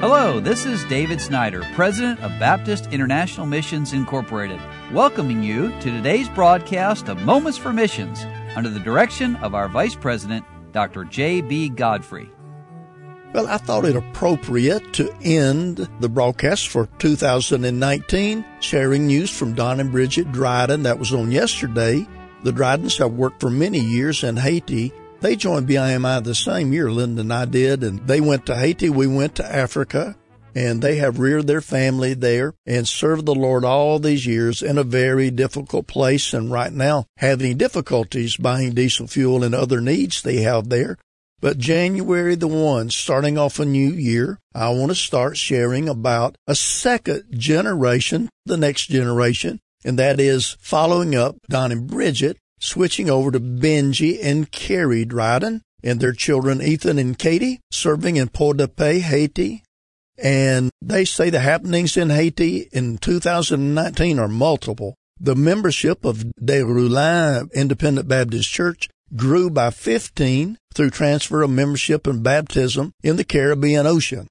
Hello, this is David Snyder, President of Baptist International Missions Incorporated, welcoming you to today's broadcast of Moments for Missions under the direction of our Vice President, Dr. J.B. Godfrey. Well, I thought it appropriate to end the broadcast for 2019 sharing news from Don and Bridget Dryden. That was on yesterday. The Drydens have worked for many years in Haiti they joined BIMI the same year Linda and I did, and they went to Haiti. We went to Africa, and they have reared their family there and served the Lord all these years in a very difficult place. And right now, having difficulties buying diesel fuel and other needs they have there. But January the 1, starting off a new year, I want to start sharing about a second generation, the next generation, and that is following up Don and Bridget switching over to Benji and Carrie Dryden and their children Ethan and Katie serving in Port-de-Paix, Haiti. And they say the happenings in Haiti in 2019 are multiple. The membership of De Roulin Independent Baptist Church grew by 15 through transfer of membership and baptism in the Caribbean Ocean.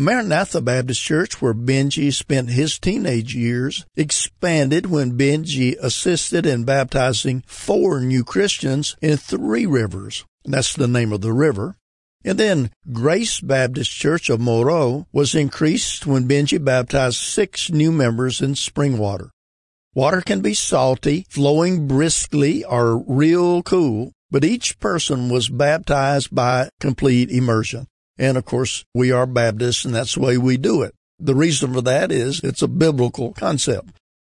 Maranatha Baptist Church, where Benji spent his teenage years, expanded when Benji assisted in baptizing four new Christians in Three Rivers. That's the name of the river. And then Grace Baptist Church of Moreau was increased when Benji baptized six new members in Springwater. Water can be salty, flowing briskly, or real cool, but each person was baptized by complete immersion. And of course, we are Baptists and that's the way we do it. The reason for that is it's a biblical concept.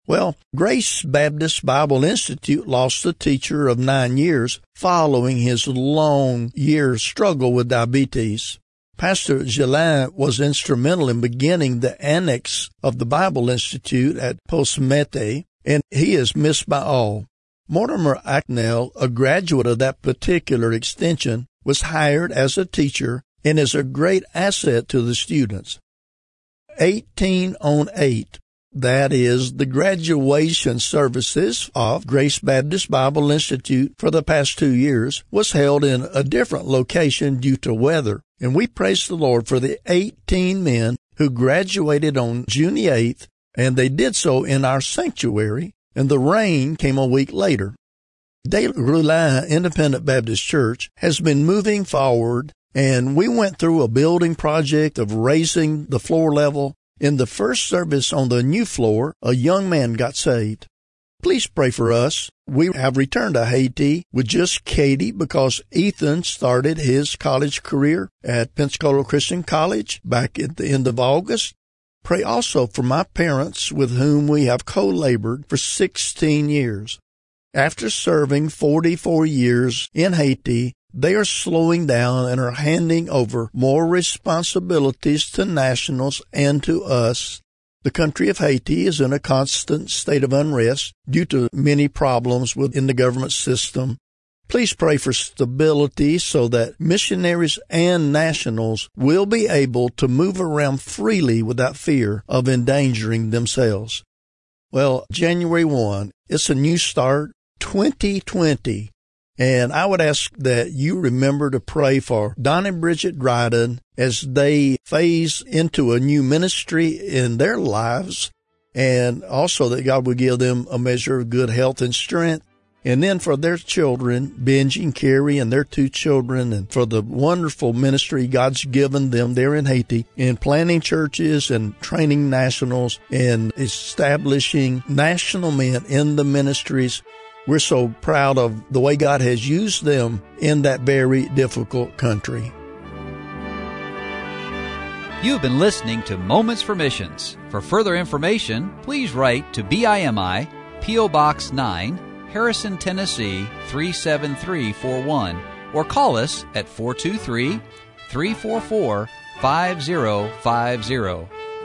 Well, Grace Baptist Bible Institute lost a teacher of nine years following his long year struggle with diabetes. Pastor Gillin was instrumental in beginning the annex of the Bible Institute at Postmete, and he is missed by all. Mortimer Acknell, a graduate of that particular extension, was hired as a teacher and is a great asset to the students. 18 on 8, that is the graduation services of Grace Baptist Bible Institute for the past two years, was held in a different location due to weather. And we praise the Lord for the 18 men who graduated on June 8th, and they did so in our sanctuary, and the rain came a week later. De Roulin Independent Baptist Church has been moving forward and we went through a building project of raising the floor level. In the first service on the new floor, a young man got saved. Please pray for us. We have returned to Haiti with just Katie because Ethan started his college career at Pensacola Christian College back at the end of August. Pray also for my parents with whom we have co-labored for 16 years. After serving 44 years in Haiti, they are slowing down and are handing over more responsibilities to nationals and to us. The country of Haiti is in a constant state of unrest due to many problems within the government system. Please pray for stability so that missionaries and nationals will be able to move around freely without fear of endangering themselves. Well, January 1, it's a new start. 2020 and I would ask that you remember to pray for Don and Bridget Dryden as they phase into a new ministry in their lives, and also that God would give them a measure of good health and strength. And then for their children, Benji and Carrie and their two children, and for the wonderful ministry God's given them there in Haiti in planting churches and training nationals and establishing national men in the ministries we're so proud of the way God has used them in that very difficult country. You've been listening to Moments for Missions. For further information, please write to BIMI, P.O. Box 9, Harrison, Tennessee 37341, or call us at 423 344 5050